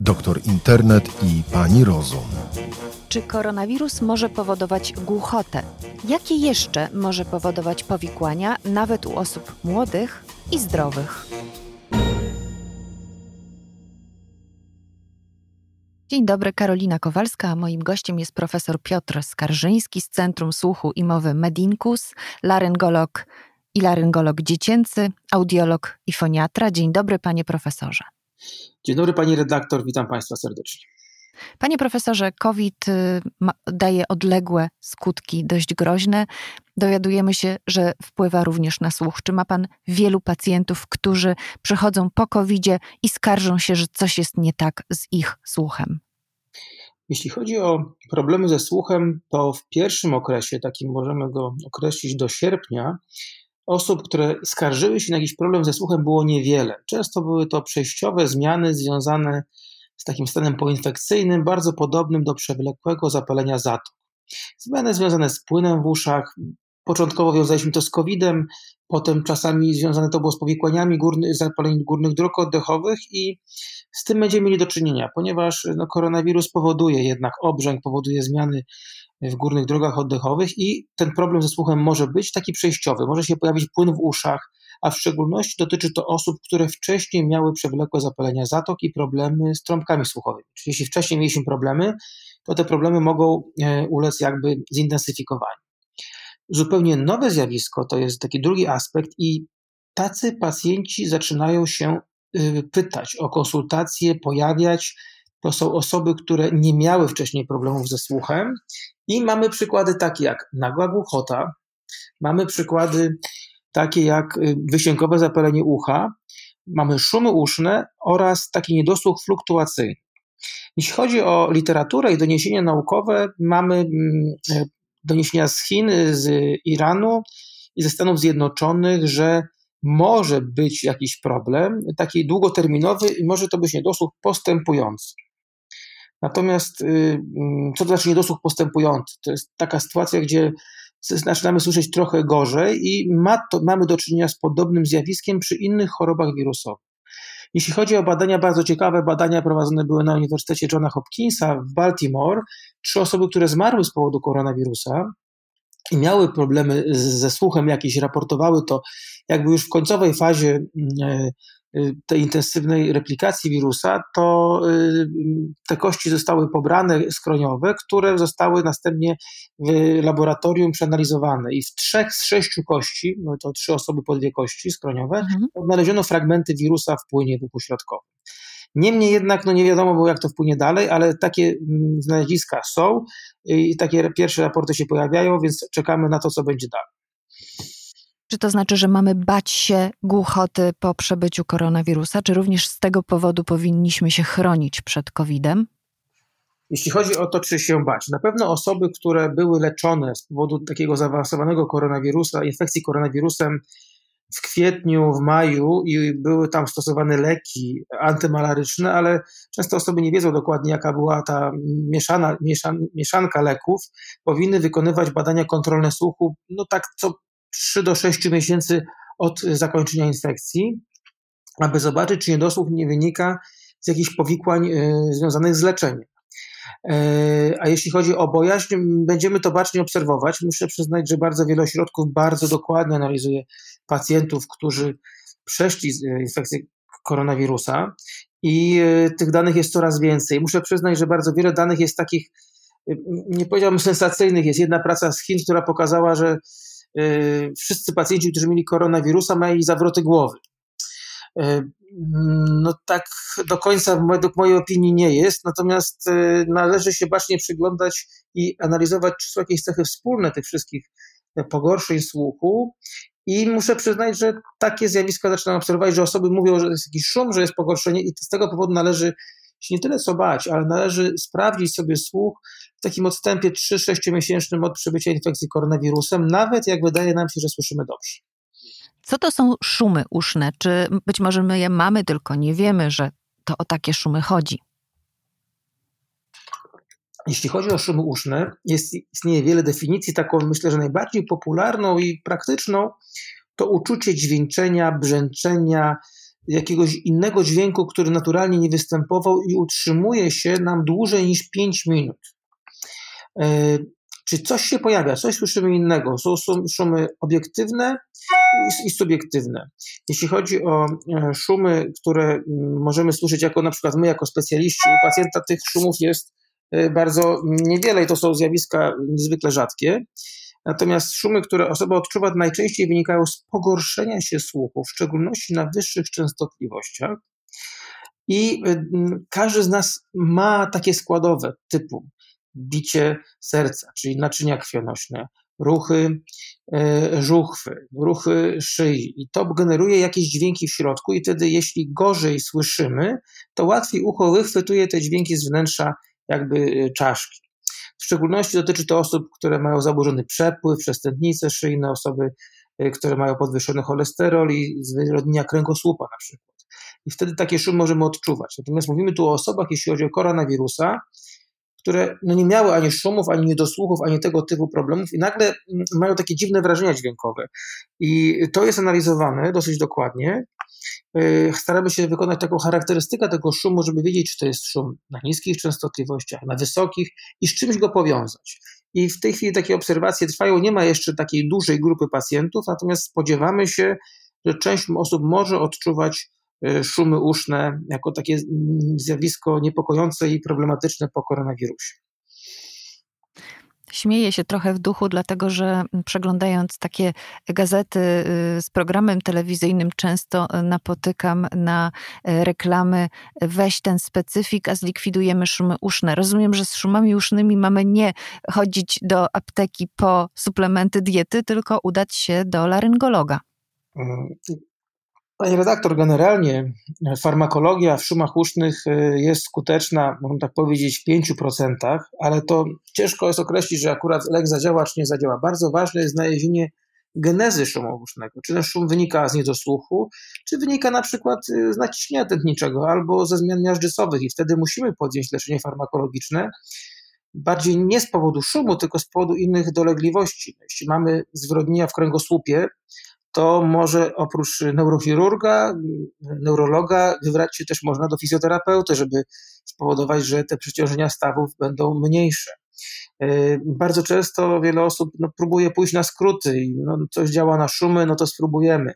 doktor Internet i pani Rozum. Czy koronawirus może powodować głuchotę? Jakie jeszcze może powodować powikłania, nawet u osób młodych i zdrowych? Dzień dobry, Karolina Kowalska, a moim gościem jest profesor Piotr Skarżyński z Centrum Słuchu i Mowy Medinkus, laryngolog i laryngolog dziecięcy, audiolog i foniatra. Dzień dobry, panie profesorze. Dzień dobry pani redaktor, witam państwa serdecznie. Panie profesorze, COVID y, daje odległe skutki, dość groźne. Dowiadujemy się, że wpływa również na słuch. Czy ma pan wielu pacjentów, którzy przychodzą po covid i skarżą się, że coś jest nie tak z ich słuchem? Jeśli chodzi o problemy ze słuchem, to w pierwszym okresie, takim możemy go określić do sierpnia, osób, które skarżyły się na jakiś problem ze słuchem, było niewiele. Często były to przejściowe zmiany związane z takim stanem poinfekcyjnym, bardzo podobnym do przewlekłego zapalenia zatok. Zmiany związane z płynem w uszach, Początkowo wiązaliśmy to z COVID-em, potem czasami związane to było z powikłaniami górny, zapaleń górnych dróg oddechowych i z tym będziemy mieli do czynienia, ponieważ no, koronawirus powoduje jednak obrzęk, powoduje zmiany w górnych drogach oddechowych i ten problem ze słuchem może być taki przejściowy, może się pojawić płyn w uszach, a w szczególności dotyczy to osób, które wcześniej miały przewlekłe zapalenia zatok i problemy z trąbkami słuchowymi. Czyli jeśli wcześniej mieliśmy problemy, to te problemy mogą e, ulec jakby zintensyfikowaniu. Zupełnie nowe zjawisko to jest taki drugi aspekt, i tacy pacjenci zaczynają się y, pytać o konsultacje, pojawiać. To są osoby, które nie miały wcześniej problemów ze słuchem, i mamy przykłady takie jak nagła głuchota, mamy przykłady takie jak y, wysiękowe zapalenie ucha, mamy szumy uszne oraz taki niedosłuch fluktuacyjny. Jeśli chodzi o literaturę i doniesienia naukowe, mamy mm, doniesienia z Chin, z Iranu i ze Stanów Zjednoczonych, że może być jakiś problem, taki długoterminowy i może to być niedosłuch postępujący. Natomiast, y, mm, co to znaczy niedosłuch postępujący? To jest taka sytuacja, gdzie zaczynamy słyszeć trochę gorzej i ma to, mamy do czynienia z podobnym zjawiskiem przy innych chorobach wirusowych. Jeśli chodzi o badania, bardzo ciekawe badania prowadzone były na Uniwersytecie Johna Hopkinsa w Baltimore. Trzy osoby, które zmarły z powodu koronawirusa i miały problemy ze słuchem jakieś, raportowały to jakby już w końcowej fazie mm, e, tej intensywnej replikacji wirusa, to y, te kości zostały pobrane skroniowe, które zostały następnie w laboratorium przeanalizowane. I w trzech z sześciu kości, no to trzy osoby po dwie kości skroniowe, mhm. odnaleziono fragmenty wirusa w płynie w uchu środkowym. Niemniej jednak no nie wiadomo było, jak to wpłynie dalej, ale takie mm, znaleziska są i takie pierwsze raporty się pojawiają, więc czekamy na to, co będzie dalej. Czy to znaczy, że mamy bać się głuchoty po przebyciu koronawirusa, czy również z tego powodu powinniśmy się chronić przed COVID-em? Jeśli chodzi o to, czy się bać, na pewno osoby, które były leczone z powodu takiego zaawansowanego koronawirusa, infekcji koronawirusem w kwietniu, w maju i były tam stosowane leki antymalaryczne, ale często osoby nie wiedzą dokładnie, jaka była ta mieszana, mieszan, mieszanka leków, powinny wykonywać badania kontrolne słuchu, no tak co 3 do 6 miesięcy od zakończenia infekcji, aby zobaczyć, czy niedosłuch nie wynika z jakichś powikłań e, związanych z leczeniem. E, a jeśli chodzi o bojaźń, będziemy to bacznie obserwować. Muszę przyznać, że bardzo wiele ośrodków bardzo dokładnie analizuje pacjentów, którzy przeszli e, infekcję koronawirusa i tych danych jest coraz więcej. Muszę przyznać, że bardzo wiele danych jest takich, nie powiedziałbym sensacyjnych. Jest jedna praca z Chin, która pokazała, że Y, wszyscy pacjenci, którzy mieli koronawirusa, mieli zawroty głowy. Y, no tak do końca według mojej opinii nie jest, natomiast y, należy się bacznie przyglądać i analizować, czy są jakieś cechy wspólne tych wszystkich pogorszeń słuchu i muszę przyznać, że takie zjawiska zaczynam obserwować, że osoby mówią, że jest jakiś szum, że jest pogorszenie i z tego powodu należy się nie tyle co bać, ale należy sprawdzić sobie słuch w takim odstępie 3-6 miesięcznym od przebycia infekcji koronawirusem, nawet jak wydaje nam się, że słyszymy dobrze. Co to są szumy uszne? Czy być może my je mamy, tylko nie wiemy, że to o takie szumy chodzi? Jeśli chodzi o szumy uszne, jest, istnieje wiele definicji. Taką myślę, że najbardziej popularną i praktyczną to uczucie dźwięczenia, brzęczenia, jakiegoś innego dźwięku, który naturalnie nie występował i utrzymuje się nam dłużej niż 5 minut. E, czy coś się pojawia, coś słyszymy innego. Są szumy obiektywne i subiektywne. Jeśli chodzi o e, szumy, które możemy słyszeć jako na przykład my, jako specjaliści, u pacjenta tych szumów jest e, bardzo niewiele i to są zjawiska niezwykle rzadkie. Natomiast szumy, które osoba odczuwa, najczęściej wynikają z pogorszenia się słuchu, w szczególności na wyższych częstotliwościach. I każdy z nas ma takie składowe typu bicie serca, czyli naczynia krwionośne, ruchy e, żuchwy, ruchy szyi. I to generuje jakieś dźwięki w środku, i wtedy, jeśli gorzej słyszymy, to łatwiej ucho wychwytuje te dźwięki z wnętrza jakby e, czaszki. W szczególności dotyczy to osób, które mają zaburzony przepływ, przestępnice szyjne, osoby, e, które mają podwyższony cholesterol i zwyrodnienia kręgosłupa na przykład. I wtedy takie szumy możemy odczuwać. Natomiast mówimy tu o osobach, jeśli chodzi o koronawirusa, które no nie miały ani szumów, ani niedosłuchów, ani tego typu problemów i nagle mm, mają takie dziwne wrażenia dźwiękowe. I to jest analizowane dosyć dokładnie. Y, staramy się wykonać taką charakterystykę tego szumu, żeby wiedzieć, czy to jest szum na niskich częstotliwościach, na wysokich i z czymś go powiązać. I w tej chwili takie obserwacje trwają. Nie ma jeszcze takiej dużej grupy pacjentów, natomiast spodziewamy się, że część osób może odczuwać Y, szumy uszne jako takie zjawisko niepokojące i problematyczne po koronawirusie. Śmieję się trochę w duchu, dlatego że przeglądając takie gazety y, z programem telewizyjnym, często napotykam na y, reklamy weź ten specyfik, a zlikwidujemy szumy uszne. Rozumiem, że z szumami usznymi mamy nie chodzić do apteki po suplementy diety, tylko udać się do laryngologa. Panie redaktor, generalnie farmakologia w szumach usznych y, jest skuteczna, można tak powiedzieć, w 5%, ale to ciężko jest określić, że akurat lek zadziała czy nie zadziała. Bardzo ważne jest znalezienie genezy szumu usznego. Czy ten szum wynika z niedosłuchu, czy wynika na przykład y, z naciśnienia tętniczego albo ze zmian miażdżycowych i wtedy musimy podjąć leczenie farmakologiczne, bardziej nie z powodu szumu, tylko z powodu innych dolegliwości. Jeśli mamy zwrodnienia w kręgosłupie, to może oprócz neurochirurga, neurologa wybrać się też można do fizjoterapeuty, żeby spowodować, że te przeciążenia stawów będą mniejsze. E, bardzo często wiele osób no, próbuje pójść na skróty i no, coś działa na szumy, no to spróbujemy.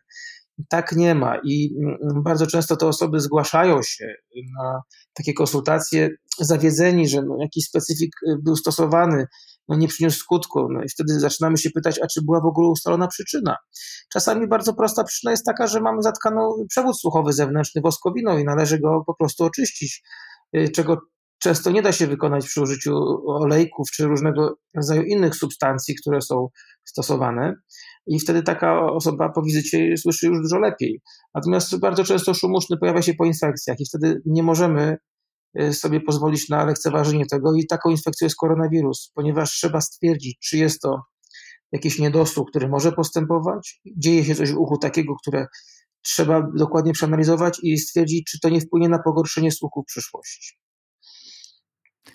Tak nie ma i mm, bardzo często te osoby zgłaszają się na takie konsultacje zawiedzeni, że no, jakiś specyfik był stosowany, no nie przyniósł skutku. No i wtedy zaczynamy się pytać, a czy była w ogóle ustalona przyczyna. Czasami bardzo prosta przyczyna jest taka, że mamy zatkaną przewód słuchowy zewnętrzny woskowiną i należy go po prostu oczyścić, y, czego często nie da się wykonać przy użyciu olejków czy różnego rodzaju innych substancji, które są stosowane. I wtedy taka osoba po wizycie słyszy już dużo lepiej. Natomiast bardzo często szum uszny pojawia się po infekcjach i wtedy nie możemy sobie pozwolić na lekceważenie tego i taką infekcją jest koronawirus, ponieważ trzeba stwierdzić, czy jest to jakiś niedosłuch, który może postępować, dzieje się coś w uchu takiego, które trzeba dokładnie przeanalizować i stwierdzić, czy to nie wpłynie na pogorszenie słuchu w przyszłości.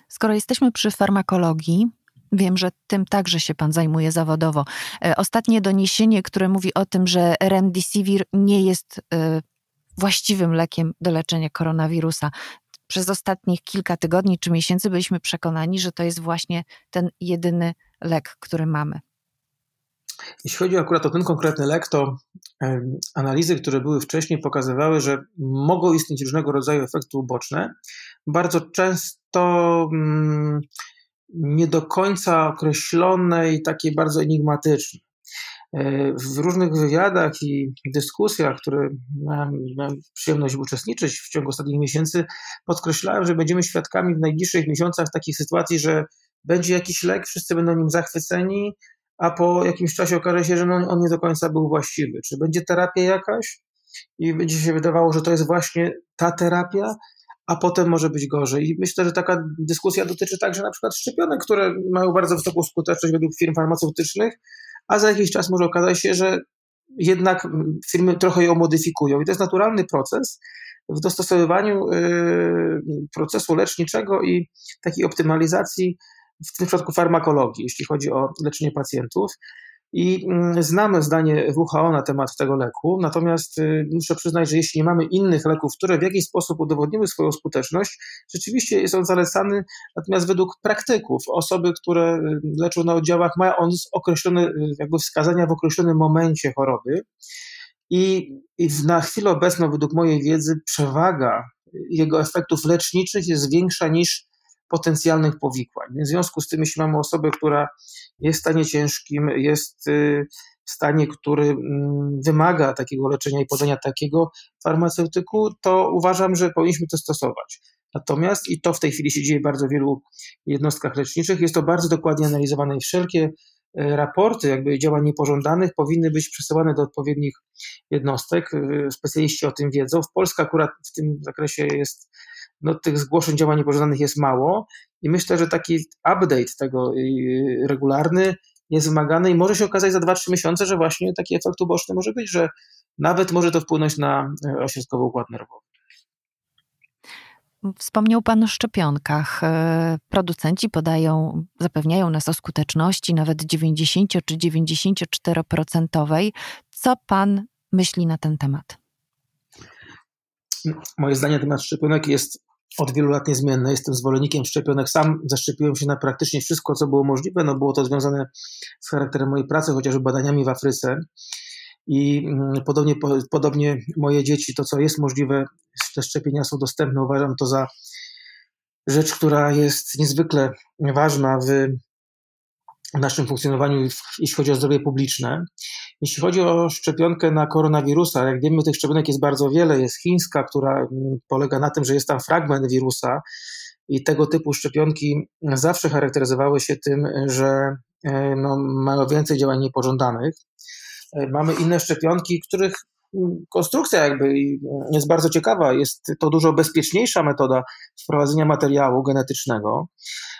Skoro jesteśmy przy farmakologii, Wiem, że tym także się pan zajmuje zawodowo. E, ostatnie doniesienie, które mówi o tym, że remdesivir nie jest e, właściwym lekiem do leczenia koronawirusa przez ostatnich kilka tygodni czy miesięcy byliśmy przekonani, że to jest właśnie ten jedyny lek, który mamy. Jeśli chodzi akurat o ten konkretny lek, to analizy, które były wcześniej, pokazywały, że mogą istnieć różnego rodzaju efekty uboczne. Bardzo często mm, nie do końca określone i takie bardzo enigmatyczne. E, w różnych wywiadach i dyskusjach, które miałem, przyjemność uczestniczyć w ciągu ostatnich miesięcy, podkreślałem, że będziemy świadkami w najbliższych miesiącach takich sytuacji, że będzie jakiś lek, wszyscy będą nim zachwyceni, a po jakimś czasie okaże się, że no, on nie do końca był właściwy. Czy będzie terapia jakaś i będzie się wydawało, że to jest właśnie ta terapia, a potem może być gorzej. I myślę, że taka dyskusja dotyczy także na przykład szczepionek, które mają bardzo wysoką skuteczność według firm farmaceutycznych, a za jakiś czas może okazać się, że jednak firmy trochę ją modyfikują. I to jest naturalny proces w dostosowywaniu y, procesu leczniczego i takiej optymalizacji, w tym przypadku farmakologii, jeśli chodzi o leczenie pacjentów. I mm, znamy zdanie WHO na temat tego leku, natomiast y, muszę przyznać, że jeśli nie mamy innych leków, które w jakiś sposób udowodniły swoją skuteczność, rzeczywiście jest on zalecany, natomiast według praktyków, osoby, które y, leczą na oddziałach, mają on określone y, jakby wskazania w określonym momencie choroby. I, I na chwilę obecną, według mojej wiedzy, przewaga jego efektów leczniczych jest większa niż potencjalnych powikłań. W związku z tym, jeśli mamy osobę, która jest w stanie ciężkim, jest y, w stanie, który mm, wymaga takiego leczenia i podania takiego farmaceutyku, to uważam, że powinniśmy to stosować. Natomiast, i to w tej chwili się dzieje w bardzo wielu jednostkach leczniczych, jest to bardzo dokładnie analizowane i wszelkie y, raporty jakby działań niepożądanych powinny być przesyłane do odpowiednich jednostek. Y, specjaliści o tym wiedzą. W Polsce akurat w tym zakresie jest no, tych zgłoszeń działań niepożądanych jest mało i myślę, że taki update tego y, regularny jest wymagany i może się okazać za 2-3 miesiące, że właśnie taki efekt uboczny może być, że nawet może to wpłynąć na y, ośrodkowy układ nerwowy. Wspomniał Pan o szczepionkach. Y, producenci podają, zapewniają nas o skuteczności nawet 90 czy 94%. Co Pan myśli na ten temat? Moje zdanie na temat szczepionek jest od wielu lat niezmienne. Jestem zwolennikiem szczepionek. Sam zaszczepiłem się na praktycznie wszystko, co było możliwe. No było to związane z charakterem mojej pracy, chociażby badaniami w Afryce. I mm, podobnie, podobnie moje dzieci, to co jest możliwe, te szczepienia są dostępne. Uważam to za rzecz, która jest niezwykle ważna w w naszym funkcjonowaniu, jeśli chodzi o zdrowie publiczne. Jeśli chodzi o szczepionkę na koronawirusa, jak wiemy, tych szczepionek jest bardzo wiele. Jest chińska, która mm, polega na tym, że jest tam fragment wirusa, i tego typu szczepionki zawsze charakteryzowały się tym, że e, no, mają więcej działań niepożądanych. E, mamy inne szczepionki, których mm, konstrukcja jakby jest bardzo ciekawa. Jest to dużo bezpieczniejsza metoda wprowadzenia materiału genetycznego.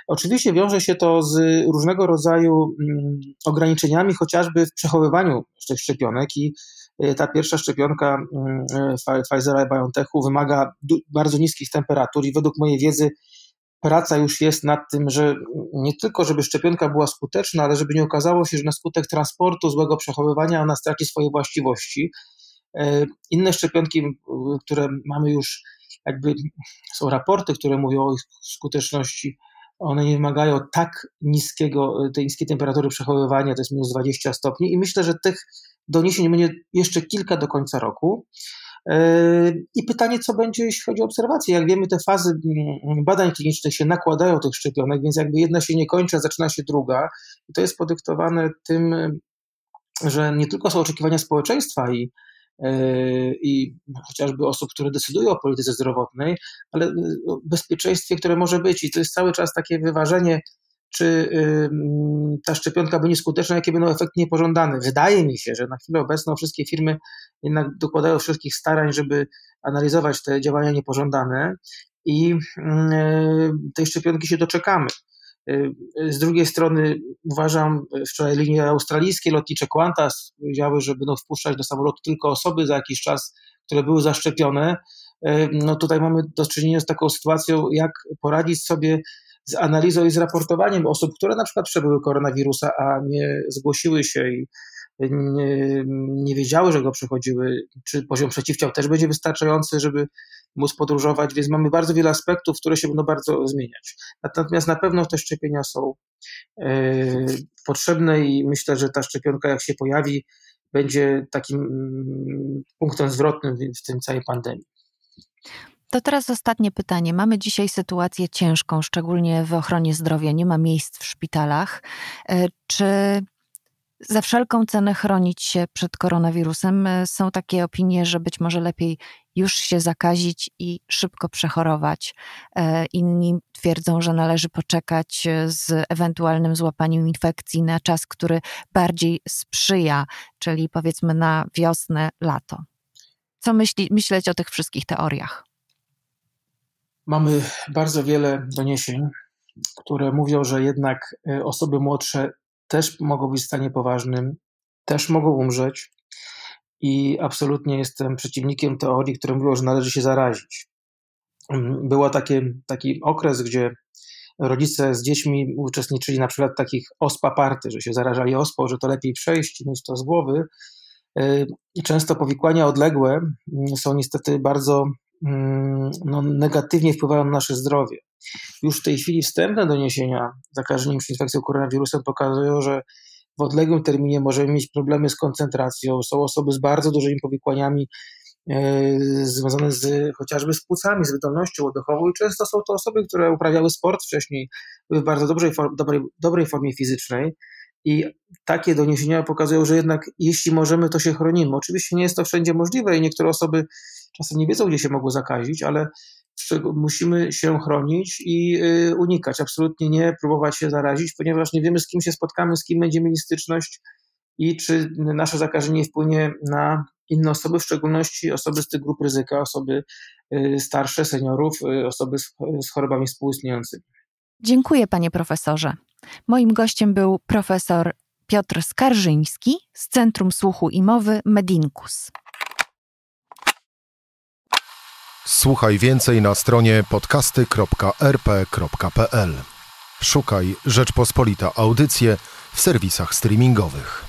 Oczywiście wiąże się to z różnego rodzaju mm, ograniczeniami, chociażby w przechowywaniu tych szczepionek i e, ta pierwsza szczepionka mm, e, Pfizera i BioNTechu wymaga bardzo niskich temperatur i według mojej wiedzy praca już jest nad tym, że nie tylko, żeby szczepionka była skuteczna, ale żeby nie okazało się, że na skutek transportu, złego przechowywania ona straci swoje właściwości. E, inne szczepionki, które mamy już, jakby są raporty, które mówią o ich skuteczności one nie wymagają tak niskiego, tej niskiej temperatury przechowywania, to jest minus 20 stopni i myślę, że tych doniesień będzie jeszcze kilka do końca roku. Yy, I pytanie, co będzie, jeśli chodzi o obserwacje. Jak wiemy, te fazy mm, badań klinicznych się nakładają tych szczepionek, więc jakby jedna się nie kończy, a zaczyna się druga. I to jest podyktowane tym, że nie tylko są oczekiwania społeczeństwa i E, i chociażby osób, które decydują o polityce zdrowotnej, ale o bezpieczeństwie, które może być. I to jest cały czas takie wyważenie, czy ta szczepionka będzie skuteczna, jakie będą efekty niepożądane. Wydaje mi się, że na chwilę obecną wszystkie firmy jednak dokładają wszystkich starań, żeby analizować te działania niepożądane i e, tej szczepionki się doczekamy. Y, z drugiej strony uważam, wczoraj linie australijskie lotnicze Qantas powiedziały, że będą wpuszczać do samolotu tylko osoby za jakiś czas, które były zaszczepione. Y, no tutaj mamy do czynienia z taką sytuacją, jak poradzić sobie z analizą i z raportowaniem osób, które na przykład przebyły koronawirusa, a nie zgłosiły się i nie, nie wiedziały, że go przechodziły, czy poziom przeciwciał też będzie wystarczający, żeby móc podróżować, więc mamy bardzo wiele aspektów, które się będą bardzo zmieniać. Natomiast na pewno te szczepienia są e, potrzebne i myślę, że ta szczepionka, jak się pojawi, będzie takim mm, punktem zwrotnym w tym całej pandemii. To teraz ostatnie pytanie. Mamy dzisiaj sytuację ciężką, szczególnie w ochronie zdrowia. Nie ma miejsc w szpitalach. E, czy za wszelką cenę chronić się przed koronawirusem. E, są takie opinie, że być może lepiej już się zakazić i szybko przechorować. E, inni twierdzą, że należy poczekać e, z ewentualnym złapaniem infekcji na czas, który bardziej sprzyja, czyli powiedzmy na wiosnę, lato. Co myśli, myśleć o tych wszystkich teoriach? Mamy bardzo wiele doniesień, które mówią, że jednak osoby młodsze też mogą być w stanie poważnym, też mogą umrzeć i absolutnie jestem przeciwnikiem teorii, które mówią, że należy się zarazić. Był taki okres, gdzie rodzice z dziećmi uczestniczyli na przykład w takich ospa party, że się zarażali ospą, że to lepiej przejść, mieć to z głowy. Często powikłania odległe mm, są niestety bardzo mm, no, negatywnie wpływają na nasze zdrowie. Już w tej chwili wstępne doniesienia zakażeniem się infekcją koronawirusem pokazują, że w odległym terminie możemy mieć problemy z koncentracją. Są osoby z bardzo dużymi powikłaniami e, związane z, chociażby z płucami, z wydolnością oddechową i często są to osoby, które uprawiały sport wcześniej, były w bardzo dobrej, dobrej, dobrej formie fizycznej i takie doniesienia pokazują, że jednak jeśli możemy, to się chronimy. Oczywiście nie jest to wszędzie możliwe i niektóre osoby czasem nie wiedzą, gdzie się mogły zakazić, ale musimy się chronić i y, unikać, absolutnie nie próbować się zarazić, ponieważ nie wiemy, z kim się spotkamy, z kim będziemy mieli styczność i czy nasze zakażenie wpłynie na inne osoby, w szczególności osoby z tych grup ryzyka, osoby y, starsze, seniorów, y, osoby z chorobami współistniejącymi. Dziękuję, panie profesorze. Moim gościem był profesor Piotr Skarżyński z Centrum Słuchu i Mowy Medinkus. Słuchaj więcej na stronie podcasty.rp.pl. Szukaj Rzeczpospolita Audycje w serwisach streamingowych.